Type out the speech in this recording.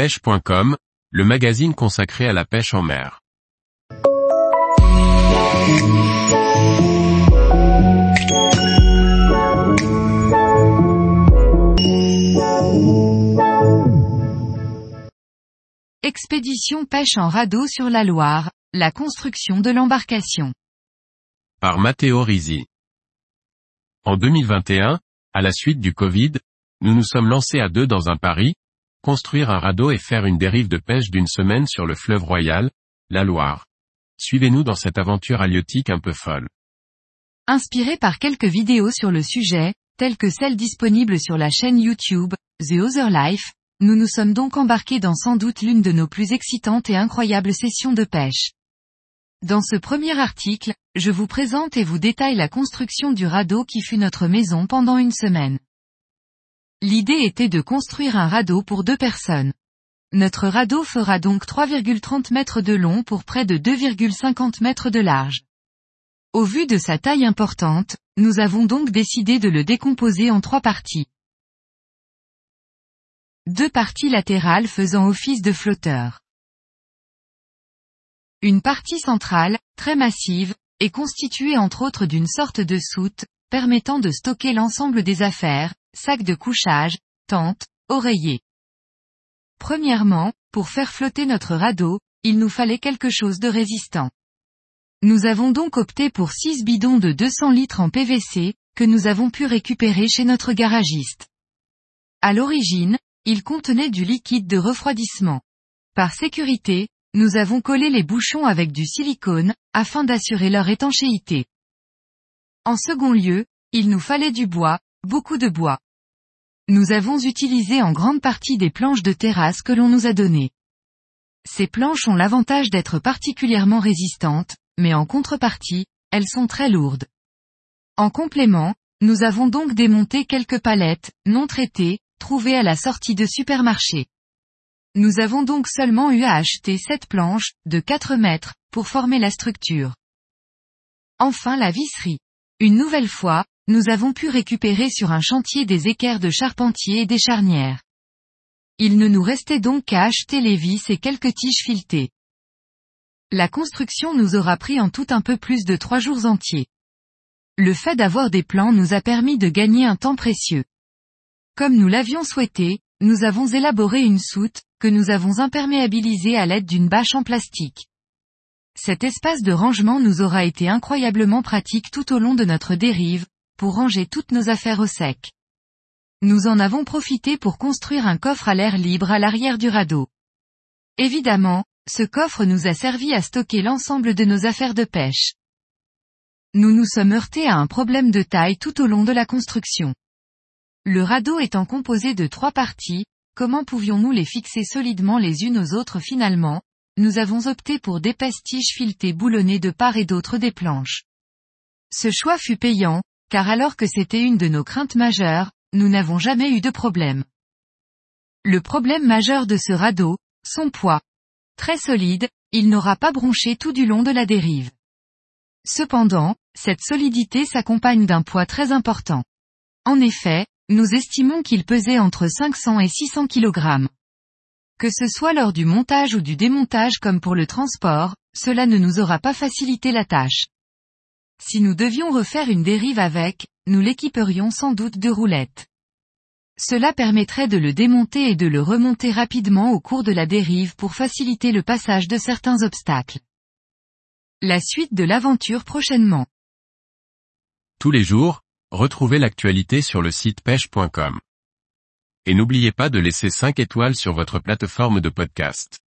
pêche.com, le magazine consacré à la pêche en mer. Expédition pêche en radeau sur la Loire, la construction de l'embarcation. Par Matteo Risi. En 2021, à la suite du Covid, nous nous sommes lancés à deux dans un pari, construire un radeau et faire une dérive de pêche d'une semaine sur le fleuve royal, la Loire. Suivez-nous dans cette aventure halieutique un peu folle. Inspiré par quelques vidéos sur le sujet, telles que celles disponibles sur la chaîne YouTube, The Other Life, nous nous sommes donc embarqués dans sans doute l'une de nos plus excitantes et incroyables sessions de pêche. Dans ce premier article, je vous présente et vous détaille la construction du radeau qui fut notre maison pendant une semaine. L'idée était de construire un radeau pour deux personnes. Notre radeau fera donc 3,30 mètres de long pour près de 2,50 mètres de large. Au vu de sa taille importante, nous avons donc décidé de le décomposer en trois parties deux parties latérales faisant office de flotteur. Une partie centrale, très massive, est constituée entre autres d'une sorte de soute, permettant de stocker l'ensemble des affaires, sacs de couchage, tentes, oreillers. Premièrement, pour faire flotter notre radeau, il nous fallait quelque chose de résistant. Nous avons donc opté pour 6 bidons de 200 litres en PVC, que nous avons pu récupérer chez notre garagiste. À l'origine, il contenait du liquide de refroidissement. Par sécurité, nous avons collé les bouchons avec du silicone, afin d'assurer leur étanchéité. En second lieu, il nous fallait du bois, beaucoup de bois. Nous avons utilisé en grande partie des planches de terrasse que l'on nous a données. Ces planches ont l'avantage d'être particulièrement résistantes, mais en contrepartie, elles sont très lourdes. En complément, nous avons donc démonté quelques palettes, non traitées, trouvées à la sortie de supermarché. Nous avons donc seulement eu à acheter cette planches, de 4 mètres, pour former la structure. Enfin la visserie. Une nouvelle fois, nous avons pu récupérer sur un chantier des équerres de charpentier et des charnières. Il ne nous restait donc qu'à acheter les vis et quelques tiges filetées. La construction nous aura pris en tout un peu plus de trois jours entiers. Le fait d'avoir des plans nous a permis de gagner un temps précieux. Comme nous l'avions souhaité, nous avons élaboré une soute, que nous avons imperméabilisée à l'aide d'une bâche en plastique. Cet espace de rangement nous aura été incroyablement pratique tout au long de notre dérive, pour ranger toutes nos affaires au sec. Nous en avons profité pour construire un coffre à l'air libre à l'arrière du radeau. Évidemment, ce coffre nous a servi à stocker l'ensemble de nos affaires de pêche. Nous nous sommes heurtés à un problème de taille tout au long de la construction. Le radeau étant composé de trois parties, comment pouvions-nous les fixer solidement les unes aux autres finalement? Nous avons opté pour d'épaisses tiges filetées boulonnées de part et d'autre des planches. Ce choix fut payant, car alors que c'était une de nos craintes majeures, nous n'avons jamais eu de problème. Le problème majeur de ce radeau, son poids. Très solide, il n'aura pas bronché tout du long de la dérive. Cependant, cette solidité s'accompagne d'un poids très important. En effet, nous estimons qu'il pesait entre 500 et 600 kg. Que ce soit lors du montage ou du démontage comme pour le transport, cela ne nous aura pas facilité la tâche. Si nous devions refaire une dérive avec, nous l'équiperions sans doute de roulettes. Cela permettrait de le démonter et de le remonter rapidement au cours de la dérive pour faciliter le passage de certains obstacles. La suite de l'aventure prochainement. Tous les jours, Retrouvez l'actualité sur le site pêche.com. Et n'oubliez pas de laisser 5 étoiles sur votre plateforme de podcast.